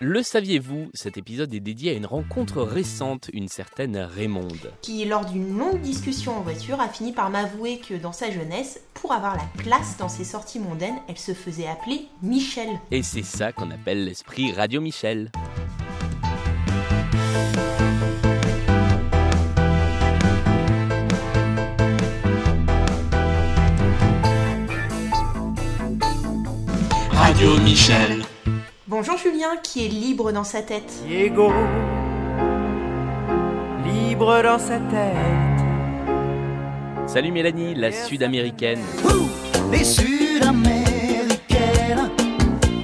Le saviez-vous Cet épisode est dédié à une rencontre récente, une certaine Raymonde. Qui, lors d'une longue discussion en voiture, a fini par m'avouer que dans sa jeunesse, pour avoir la classe dans ses sorties mondaines, elle se faisait appeler Michel. Et c'est ça qu'on appelle l'esprit Radio Michel. Radio Michel. Bonjour Julien, qui est libre dans sa tête. Diego, libre dans sa tête. Salut Mélanie, la sud-américaine. Les Sud-Américaines,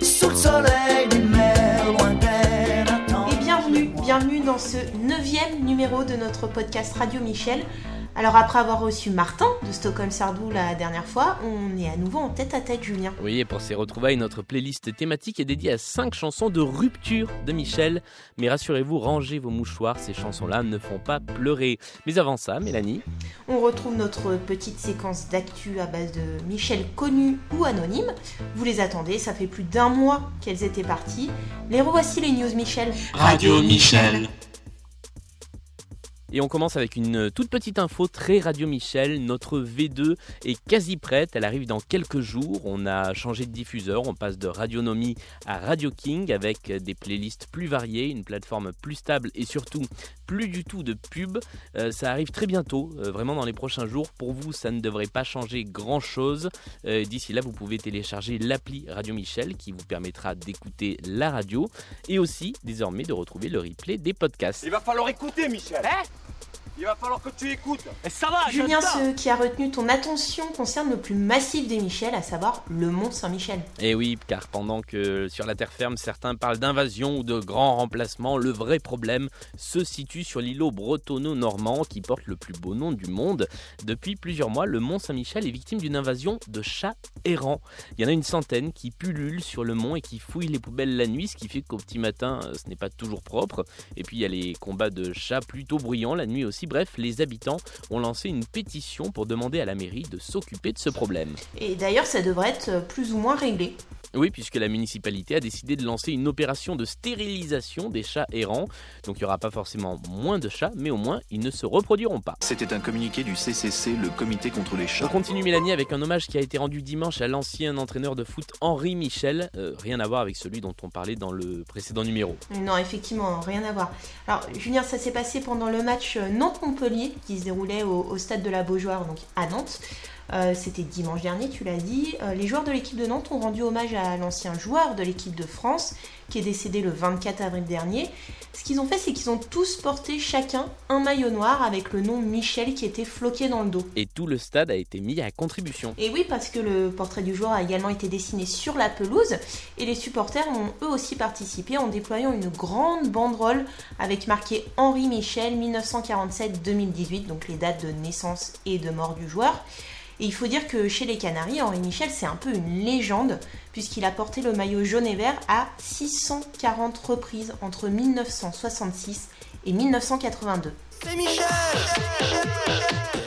sous le soleil des mers lointaines. Et bienvenue, bienvenue dans ce neuvième numéro de notre podcast Radio Michel. Alors après avoir reçu Martin de Stockholm Sardou la dernière fois, on est à nouveau en tête à tête Julien. Oui, et pour ces retrouvailles, notre playlist thématique est dédiée à 5 chansons de rupture de Michel. Mais rassurez-vous, rangez vos mouchoirs, ces chansons-là ne font pas pleurer. Mais avant ça, Mélanie On retrouve notre petite séquence d'actu à base de Michel connu ou anonyme. Vous les attendez, ça fait plus d'un mois qu'elles étaient parties. Les revoici les news Michel. Radio Michel. Et on commence avec une toute petite info très Radio Michel. Notre V2 est quasi prête. Elle arrive dans quelques jours. On a changé de diffuseur. On passe de Radionomie à Radio King avec des playlists plus variées, une plateforme plus stable et surtout plus du tout de pub. Euh, ça arrive très bientôt, euh, vraiment dans les prochains jours. Pour vous, ça ne devrait pas changer grand chose. Euh, D'ici là, vous pouvez télécharger l'appli Radio Michel qui vous permettra d'écouter la radio et aussi désormais de retrouver le replay des podcasts. Il va falloir écouter, Michel. Hein? Il va falloir que tu écoutes. Et ça va, Julien, ce qui a retenu ton attention concerne le plus massif des Michel, à savoir le Mont Saint-Michel. Et oui, car pendant que sur la terre ferme, certains parlent d'invasion ou de grand remplacement, le vrai problème se situe sur l'îlot bretonno-normand qui porte le plus beau nom du monde. Depuis plusieurs mois, le mont Saint-Michel est victime d'une invasion de chats errants. Il y en a une centaine qui pullulent sur le mont et qui fouillent les poubelles la nuit, ce qui fait qu'au petit matin, ce n'est pas toujours propre. Et puis il y a les combats de chats plutôt bruyants la nuit aussi. Bref, les habitants ont lancé une pétition pour demander à la mairie de s'occuper de ce problème. Et d'ailleurs, ça devrait être plus ou moins réglé. Oui, puisque la municipalité a décidé de lancer une opération de stérilisation des chats errants. Donc il n'y aura pas forcément moins de chats, mais au moins ils ne se reproduiront pas. C'était un communiqué du CCC, le comité contre les On chats. continue Mélanie avec un hommage qui a été rendu dimanche à l'ancien entraîneur de foot Henri Michel. Euh, rien à voir avec celui dont on parlait dans le précédent numéro. Non, effectivement, rien à voir. Alors, Julien, ça s'est passé pendant le match euh, Qui se déroulait au, au stade de la Beaujoire, donc à Nantes. Euh, C'était dimanche dernier, tu l'as dit. Euh, les joueurs de l'équipe de Nantes ont rendu hommage à l'ancien joueur de l'équipe de France qui est décédé le 24 avril dernier. Ce qu'ils ont fait, c'est qu'ils ont tous porté chacun un maillot noir avec le nom Michel qui était floqué dans le dos. Et tout le stade a été mis à contribution. Et oui, parce que le portrait du joueur a également été dessiné sur la pelouse et les supporters ont eux aussi participé en déployant une grande banderole avec marqué Henri Michel 1947-2018, donc les dates de naissance et de mort du joueur. Et il faut dire que chez les Canaries, Henri Michel, c'est un peu une légende, puisqu'il a porté le maillot jaune et vert à 640 reprises entre 1966 et 1982.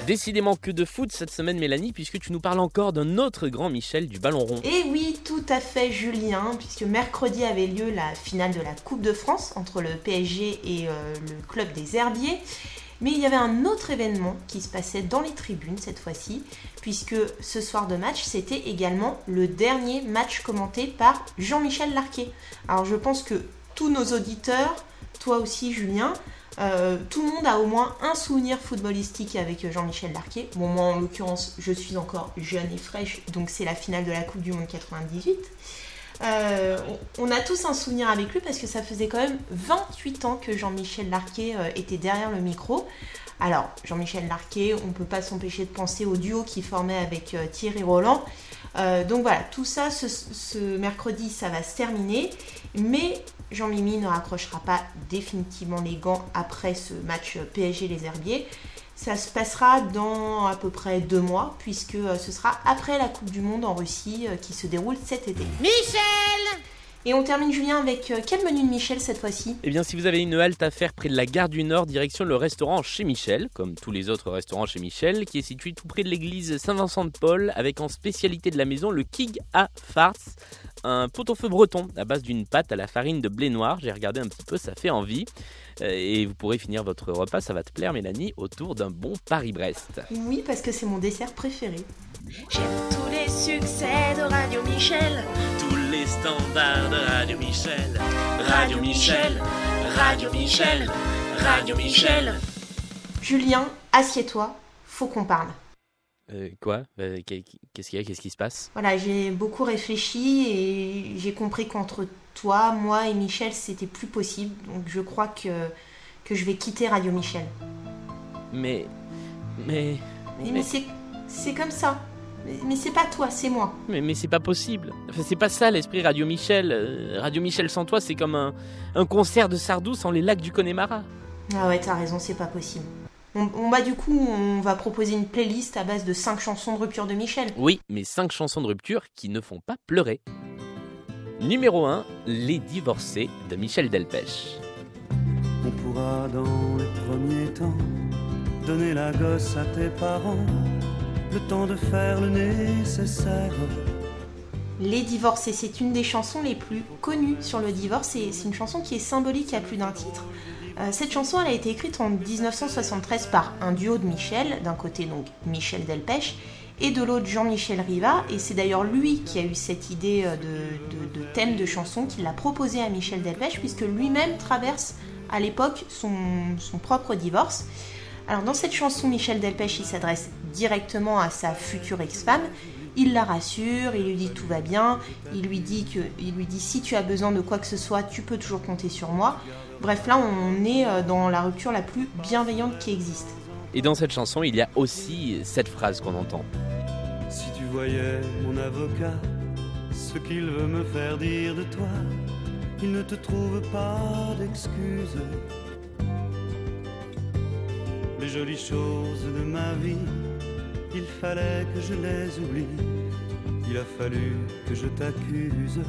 Décidément que de foot cette semaine Mélanie, puisque tu nous parles encore d'un autre grand Michel du ballon rond. Et oui, tout à fait Julien, puisque mercredi avait lieu la finale de la Coupe de France entre le PSG et euh, le club des Herbiers. Mais il y avait un autre événement qui se passait dans les tribunes cette fois-ci, puisque ce soir de match, c'était également le dernier match commenté par Jean-Michel Larquet. Alors je pense que tous nos auditeurs, toi aussi Julien, euh, tout le monde a au moins un souvenir footballistique avec Jean-Michel Larquet. Bon, moi en l'occurrence, je suis encore jeune et fraîche, donc c'est la finale de la Coupe du Monde 98. Euh, on a tous un souvenir avec lui parce que ça faisait quand même 28 ans que Jean-Michel Larquet euh, était derrière le micro. Alors, Jean-Michel Larquet, on ne peut pas s'empêcher de penser au duo qu'il formait avec euh, Thierry Roland. Donc voilà, tout ça, ce, ce mercredi, ça va se terminer. Mais Jean-Mimi ne raccrochera pas définitivement les gants après ce match PSG Les Herbiers. Ça se passera dans à peu près deux mois, puisque euh, ce sera après la Coupe du Monde en Russie euh, qui se déroule cet été. Michel Et on termine Julien avec euh, quel menu de Michel cette fois-ci? Eh bien, si vous avez une halte à faire près de la gare du Nord, direction le restaurant chez Michel, comme tous les autres restaurants chez Michel, qui est situé tout près de l'église Saint-Vincent de Paul, avec en spécialité de la maison le Kig à farce, un pot-au-feu breton à base d'une pâte à la farine de blé noir. J'ai regardé un petit peu, ça fait envie. Euh, Et vous pourrez finir votre repas, ça va te plaire, Mélanie, autour d'un bon Paris-Brest. Oui, parce que c'est mon dessert préféré. J'aime tous les succès de Radio Michel. Tous les standards de Radio Michel. Radio Michel, Radio Michel, Radio Michel. Julien, assieds-toi, faut qu'on parle. Euh, quoi? Euh, qu'est- Qu'est-ce qu'il y a? Qu'est-ce qui se passe? Voilà, j'ai beaucoup réfléchi et j'ai compris qu'entre toi, moi et Michel, c'était plus possible. Donc je crois que, que je vais quitter Radio Michel. Mais. Mais. Mais, mais c'est, c'est comme ça. Mais, mais c'est pas toi, c'est moi. Mais, mais c'est pas possible. Enfin, c'est pas ça l'esprit Radio Michel. Euh, Radio Michel sans toi, c'est comme un, un concert de Sardou sans les lacs du Connemara. Ah ouais, t'as raison, c'est pas possible. On, on- bah, du coup, on va proposer une playlist à base de 5 chansons de rupture de Michel. Oui, mais 5 chansons de rupture qui ne font pas pleurer. Numéro 1, Les divorcés de Michel Delpech. On pourra dans les premiers temps donner la gosse à tes parents, le temps de faire le nécessaire. Les divorcés, c'est une des chansons les plus connues sur le divorce et c'est une chanson qui est symbolique à plus d'un titre. Euh, cette chanson, elle a été écrite en 1973 par un duo de Michel, d'un côté donc Michel Delpech et de l'autre Jean-Michel Riva, et c'est d'ailleurs lui qui a eu cette idée euh, de, thème de chanson qu'il l'a proposé à Michel Delpech puisque lui-même traverse à l'époque son, propre divorce. Alors dans cette chanson, Michel Delpech s'adresse directement à sa future ex-femme. Il la rassure, il lui dit tout va bien, il lui dit que, il lui dit si tu as besoin de quoi que ce soit, tu peux toujours compter sur moi. Bref, là on est euh, dans la rupture la plus bienveillante qui existe. Et dans cette chanson, il y a aussi cette phrase qu'on entend. Si tu voyais mon avocat, ce qu'il veut me faire dire de toi, il ne te trouve pas d'excuses. Les jolies choses de ma vie, il fallait que je les oublie. Il a fallu que je t'accuse.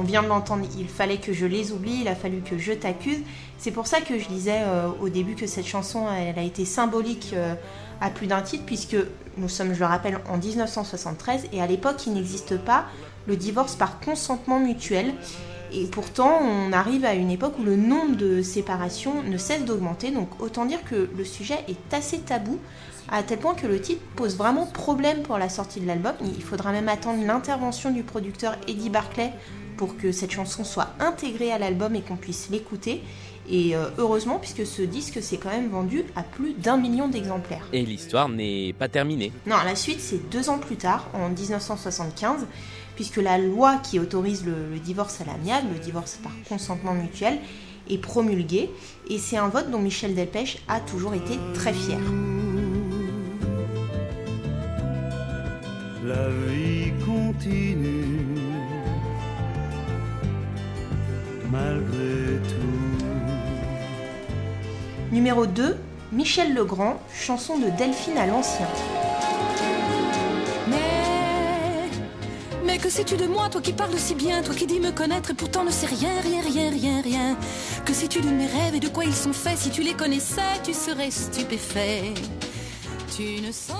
On vient de l'entendre, il fallait que je les oublie, il a fallu que je t'accuse. C'est pour ça que je disais euh, au début que cette chanson, elle a été symbolique euh, à plus d'un titre, puisque nous sommes, je le rappelle, en 1973, et à l'époque, il n'existe pas le divorce par consentement mutuel. Et pourtant, on arrive à une époque où le nombre de séparations ne cesse d'augmenter, donc autant dire que le sujet est assez tabou, à tel point que le titre pose vraiment problème pour la sortie de l'album. Il faudra même attendre l'intervention du producteur Eddie Barclay pour que cette chanson soit intégrée à l'album et qu'on puisse l'écouter. Et euh, heureusement, puisque ce disque s'est quand même vendu à plus d'un million d'exemplaires. Et l'histoire n'est pas terminée. Non, la suite, c'est deux ans plus tard, en 1975, puisque la loi qui autorise le, le divorce à l'amiable, le divorce par consentement mutuel, est promulguée. Et c'est un vote dont Michel Delpech a toujours été très fier. La vie continue, malgré tout. Numéro 2, Michel Legrand, chanson de Delphine à l'ancien. Mais, mais que sais-tu de moi, toi qui parles si bien, toi qui dis me connaître et pourtant ne sais rien, rien, rien, rien, rien. Que sais-tu de mes rêves et de quoi ils sont faits? Si tu les connaissais, tu serais stupéfait.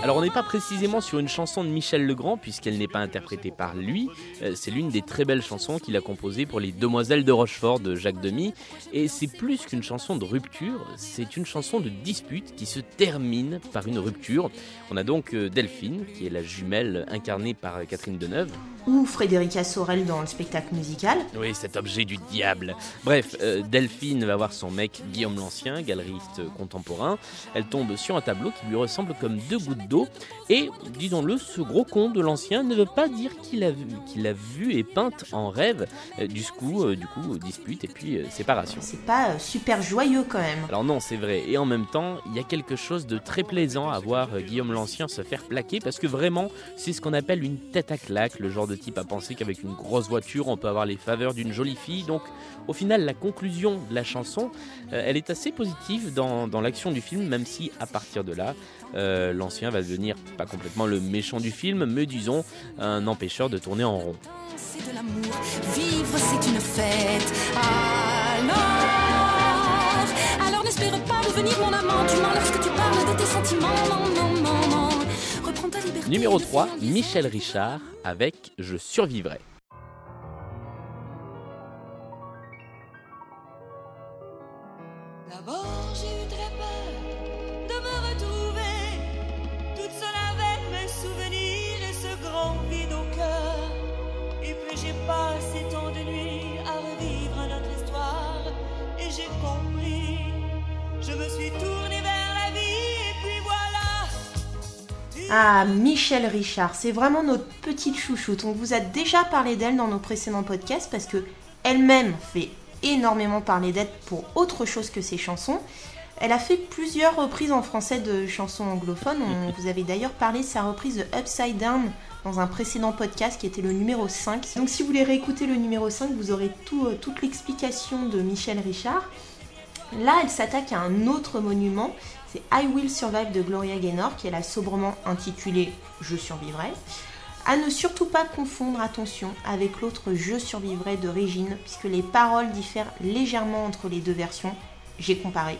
Alors on n'est pas précisément sur une chanson de Michel Legrand puisqu'elle n'est pas interprétée par lui. Euh, c'est l'une des très belles chansons qu'il a composées pour les Demoiselles de Rochefort de Jacques Demy. Et c'est plus qu'une chanson de rupture, c'est une chanson de dispute qui se termine par une rupture. On a donc euh, Delphine, qui est la jumelle incarnée par euh, Catherine Deneuve. Ou Frédérica Sorel dans le spectacle musical. Oui, cet objet du diable. Bref, euh, Delphine va voir son mec Guillaume l'Ancien, galeriste contemporain. Elle tombe sur un tableau qui lui ressemble comme deux gouttes d'eau. Et, disons-le, ce gros con de l'Ancien ne veut pas dire qu'il a vu, qu'il a vu et peinte en rêve. Euh, du coup, euh, du coup, dispute et puis séparation. C'est pas super joyeux quand même. Alors non, c'est vrai. Et en même temps, il y a quelque chose de très plaisant à voir Guillaume l'Ancien se faire plaquer parce que vraiment, c'est ce qu'on appelle une tête à claque, le genre de type à penser qu'avec une grosse voiture, on peut avoir les faveurs d'une jolie fille. Donc, au final, la conclusion de la chanson, euh, elle est assez positive dans, dans l'action du film, même si à partir de là, Euh, L'ancien va devenir pas complètement le méchant du film, mais disons un empêcheur de tourner en rond. De vivre c'est une fête. Alors, n'espère pas devenir mon amant. Tu parles de tes sentiments. Numéro de 3, faire une Michel Richard avec Je survivrai. Ah, Michel Richard, c'est vraiment notre petite chouchoute. On vous a déjà parlé d'elle dans nos précédents podcasts parce que elle-même fait énormément parler d'elle pour autre chose que ses chansons. Elle a fait plusieurs reprises en français de chansons anglophones. On vous avait d'ailleurs parlé de sa reprise de Upside Down dans un précédent podcast qui était le numéro 5. Donc si vous voulez réécouter le numéro 5, vous aurez tout, euh, toute l'explication de Michel Richard. Là, elle s'attaque à un autre monument, c'est I Will Survive de Gloria Gaynor, qui est la sobrement intitulée Je survivrai. À ne surtout pas confondre, attention, avec l'autre Je survivrai de Régine, puisque les paroles diffèrent légèrement entre les deux versions. J'ai comparé.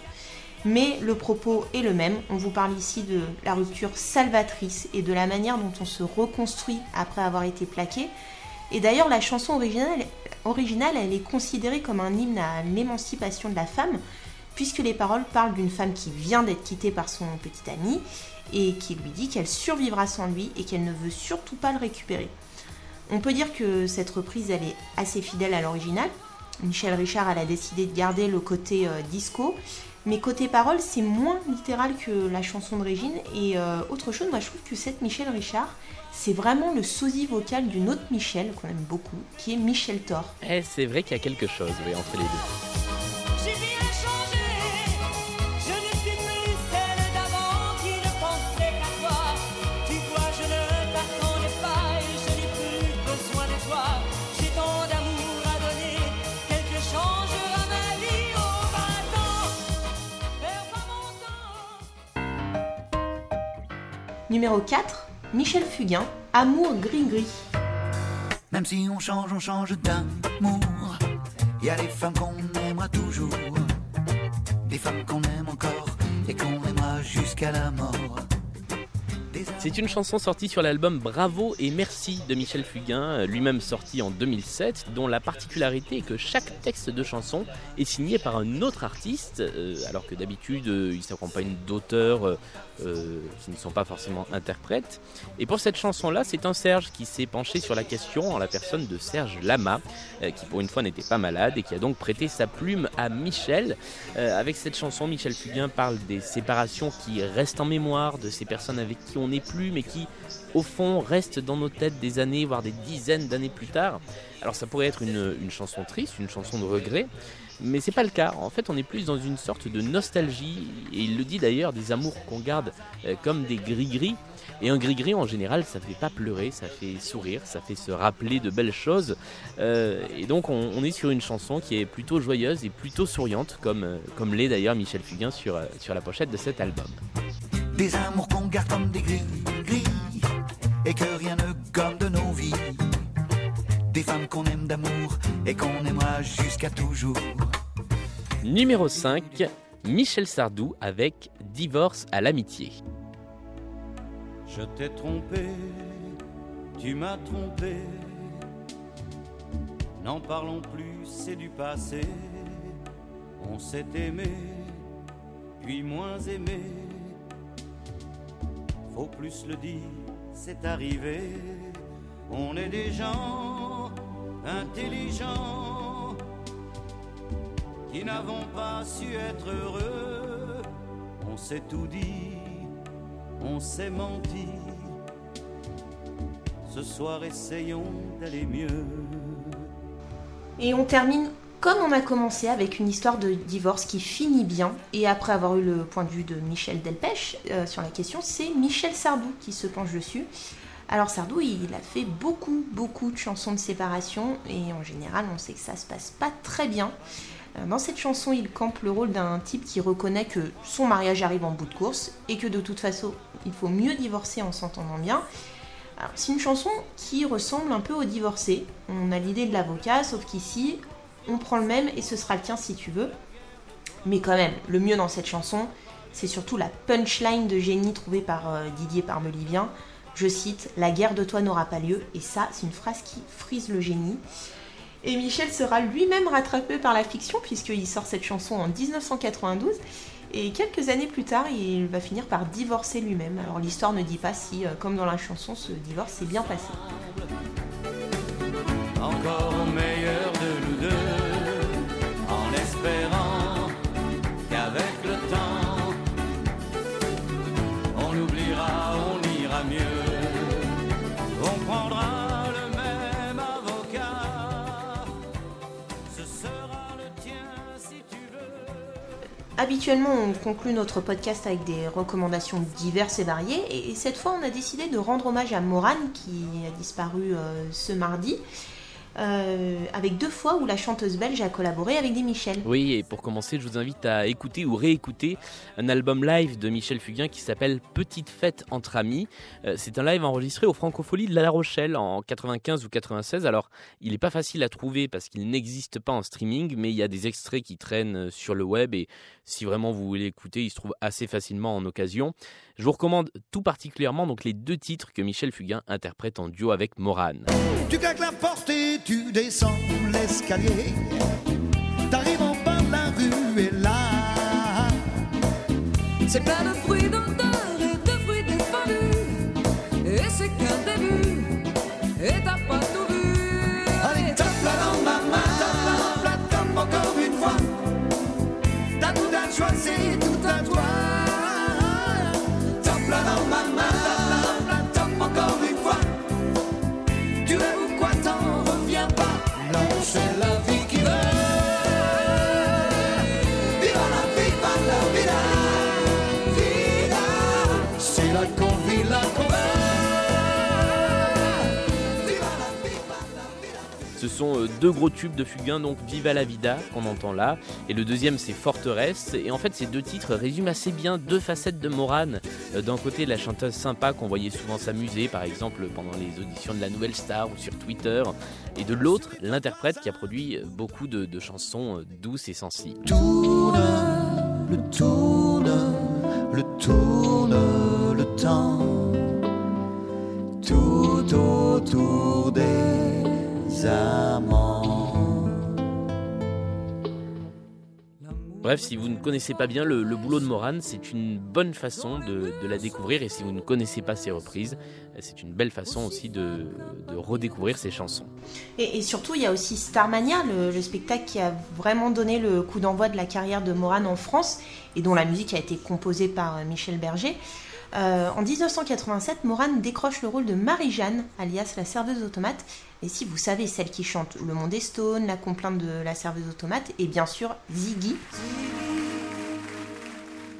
Mais le propos est le même. On vous parle ici de la rupture salvatrice et de la manière dont on se reconstruit après avoir été plaqué. Et d'ailleurs, la chanson originale, originale, elle est considérée comme un hymne à l'émancipation de la femme, puisque les paroles parlent d'une femme qui vient d'être quittée par son petit ami et qui lui dit qu'elle survivra sans lui et qu'elle ne veut surtout pas le récupérer. On peut dire que cette reprise, elle est assez fidèle à l'original. Michel Richard, a décidé de garder le côté euh, disco, mais côté parole, c'est moins littéral que la chanson de Régine. Et euh, autre chose, moi je trouve que cette Michel Richard, c'est vraiment le sosie vocal d'une autre Michel qu'on aime beaucoup, qui est Michel Thor. Eh, c'est vrai qu'il y a quelque chose entre les deux. Numéro 4, Michel Fugain, Amour gris-gris. Même si on change, on change d'amour. Y a des femmes qu'on aimera toujours, des femmes qu'on aime encore et qu'on aimera jusqu'à la mort. C'est une chanson sortie sur l'album Bravo et Merci de Michel Fugain, lui-même sorti en 2007, dont la particularité est que chaque texte de chanson est signé par un autre artiste, euh, alors que d'habitude euh, il s'accompagne d'auteurs euh, qui ne sont pas forcément interprètes. Et pour cette chanson-là, c'est un Serge qui s'est penché sur la question en la personne de Serge Lama, qui pour une fois n'était pas malade et qui a donc prêté sa plume à Michel. Avec cette chanson, Michel Fugain parle des séparations qui restent en mémoire, de ces personnes avec qui on n'est plus, mais qui, au fond, restent dans nos têtes des années, voire des dizaines d'années plus tard. Alors ça pourrait être une, chanson triste, une chanson de regret, mais c'est pas le cas. En fait, on est plus dans une sorte de nostalgie, et il le dit d'ailleurs, des amours qu'on garde euh, comme des gris-gris. Et un gris-gris, en général, ça fait pas pleurer, ça fait sourire, ça fait se rappeler de belles choses. Euh, et donc, on, on est sur une chanson qui est plutôt joyeuse et plutôt souriante, comme, euh, comme l'est d'ailleurs Michel Fugain sur, sur la pochette de cet album. Des amours qu'on garde comme des gris, gris, et que rien ne gomme de nos vies. Des femmes qu'on aime d'amour et qu'on aimera jusqu'à toujours. Numéro 5, Michel Sardou avec Divorce à l'amitié. Je t'ai trompé, tu m'as trompé. N'en parlons plus, c'est du passé. On s'est aimé, puis moins aimé. Faut plus le dire, c'est arrivé. On est des gens intelligents qui n'avons pas su être heureux. On s'est tout dit, on s'est menti. Ce soir, essayons d'aller mieux. Et on termine comme on a commencé avec une histoire de divorce qui finit bien. Et après avoir eu le point de vue de Michel Delpech euh, sur la question, c'est Michel Sardou qui se penche dessus. Alors Sardou, il a fait beaucoup, beaucoup de chansons de séparation et en général, on sait que ça se passe pas très bien. Dans cette chanson, il campe le rôle d'un type qui reconnaît que son mariage arrive en bout de course et que de toute façon, il faut mieux divorcer en s'entendant bien. C'est une chanson qui ressemble un peu au divorcé. On a l'idée de l'avocat, sauf qu'ici, on prend le même et ce sera le tien si tu veux. Mais quand même, le mieux dans cette chanson, c'est surtout la punchline de génie trouvée par euh, Didier Parmelivien. Je cite La guerre de toi n'aura pas lieu, et ça, c'est une phrase qui frise le génie. Et Michel sera lui-même rattrapé par la fiction, puisqu'il sort cette chanson en 1992. Et quelques années plus tard, il va finir par divorcer lui-même. Alors l'histoire ne dit pas si, euh, comme dans la chanson, ce divorce s'est bien passé. Encore espérant qu'avec le temps, on oubliera, on ira mieux. On prendra le même avocat, ce sera le tien si tu veux. Habituellement, on conclut notre podcast avec des recommandations diverses et variées, et cette fois, on a décidé de rendre hommage à Morane, qui a disparu euh, ce mardi, euh, avec deux fois où la chanteuse belge a collaboré avec des Michel. Oui, et pour commencer, je vous invite à écouter ou réécouter un album live de Michel Fugain qui s'appelle Petite fête entre amis. Euh, c'est un live enregistré au Francofolie de La Rochelle en 95 ou 96. Alors, il n'est pas facile à trouver parce qu'il n'existe pas en streaming, mais il y a des extraits qui traînent sur le web et si vraiment vous voulez l'écouter, il se trouve assez facilement en occasion. Je vous recommande tout particulièrement donc les deux titres que Michel Fugain interprète en duo avec Morane. Tu claques la porte et tu descends l'escalier. T'arrives en bas de la rue et là, C'est plein de fruits d'odeur et de fruits défendus. Et c'est qu'un début. Et t'as euh, deux gros tubes de Fugain, donc Viva la Vida qu'on entend là, et le deuxième c'est Forteresse. Et en fait, ces deux titres résument assez bien deux facettes de Morane. Euh, D'un côté, la chanteuse sympa qu'on voyait souvent s'amuser, par exemple pendant les auditions de la Nouvelle Star ou sur Twitter, et de l'autre, l'interprète qui a produit euh, beaucoup de, chansons douces et sensibles. Bref, si vous ne connaissez pas bien le, boulot de Morane, c'est une bonne façon de, la découvrir, et si vous ne connaissez pas ses reprises, c'est une belle façon aussi de, redécouvrir ses chansons. Et, surtout, il y a aussi Starmania, le, le spectacle qui a vraiment donné le coup d'envoi de la carrière de Morane en France et dont la musique a été composée par euh, Michel Berger. Euh, en 1987, Morane décroche le rôle de Marie-Jeanne, alias la serveuse automate. Et si vous savez, celle qui chante Le Monde est Stone, La complainte de la serveuse automate, et bien sûr Ziggy.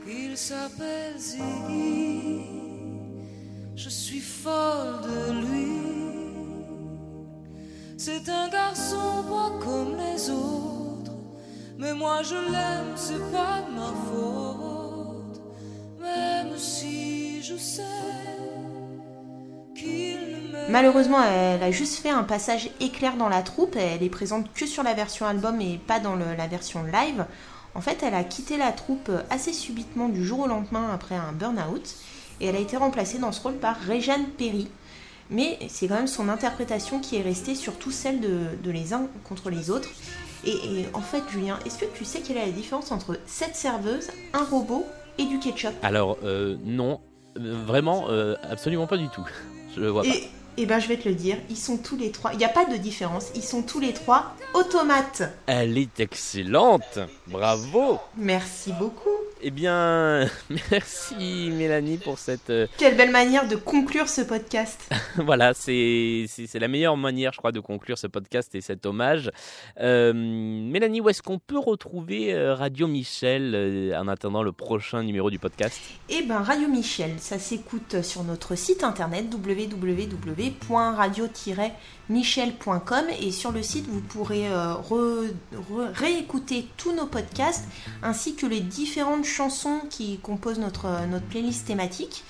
Il s'appelle Ziggy. Je suis folle de lui. C'est un garçon pas comme les autres. Mais moi je l'aime, c'est pas de ma faute. Malheureusement, elle a juste fait un passage éclair dans la troupe. Elle est présente que sur la version album et pas dans le- la version live. En fait, elle a quitté la troupe assez subitement du jour au lendemain après un burn-out. Et elle a été remplacée dans ce rôle par Réjeanne Perry. Mais c'est quand même son interprétation qui est restée, surtout celle de, de les uns contre les autres. Et, et en fait, Julien, est-ce que tu sais quelle est la différence entre cette serveuse, un robot et du ketchup? Alors, euh, non, vraiment, euh, absolument pas du tout. Je le vois pas. Et, et ben je vais te le dire, ils sont tous les trois, il n'y a pas de différence, ils sont tous les trois automates. Elle est excellente Bravo Merci beaucoup. Eh bien, merci Mélanie pour cette. euh, Quelle belle manière de conclure ce podcast. voilà, c'est la meilleure manière, je crois, de conclure ce podcast et cet hommage. Euh, Mélanie, où est-ce qu'on peut retrouver euh, Radio Michel en attendant le prochain numéro du podcast? Eh ben Radio Michel, ça s'écoute sur notre site internet www.radio-michel.com et sur le site vous pourrez euh, réécouter tous nos podcasts ainsi que les différentes chansons qui composent notre, notre playlist thématique.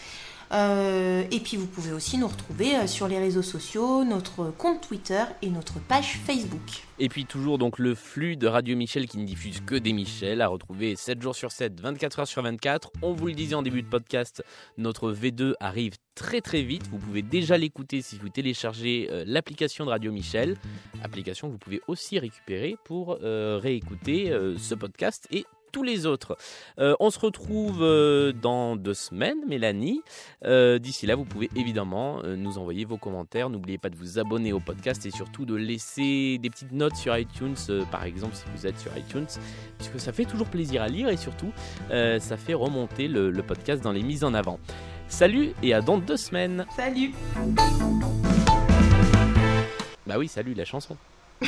Euh, et puis vous pouvez aussi nous retrouver euh, sur les réseaux sociaux, notre compte Twitter et notre page Facebook. Et puis toujours donc le flux de Radio Michel qui ne diffuse que des Michel à retrouver 7 jours sur 7, 24 heures sur 24. On vous le disait en début de podcast, notre V2 arrive très très vite. Vous pouvez déjà l'écouter si vous téléchargez euh, l'application de Radio Michel. Application que vous pouvez aussi récupérer pour réécouter ce podcast et tous les autres. Euh, on se retrouve euh, dans deux semaines, Mélanie. Euh, D'ici là, vous pouvez évidemment nous envoyer vos commentaires. N'oubliez pas de vous abonner au podcast et surtout de laisser des petites notes sur iTunes, par exemple, si vous êtes sur iTunes, puisque ça fait toujours plaisir à lire et surtout, ça fait remonter le, le podcast dans les mises en avant. Salut et à dans deux semaines. Salut Bah oui, salut la chanson.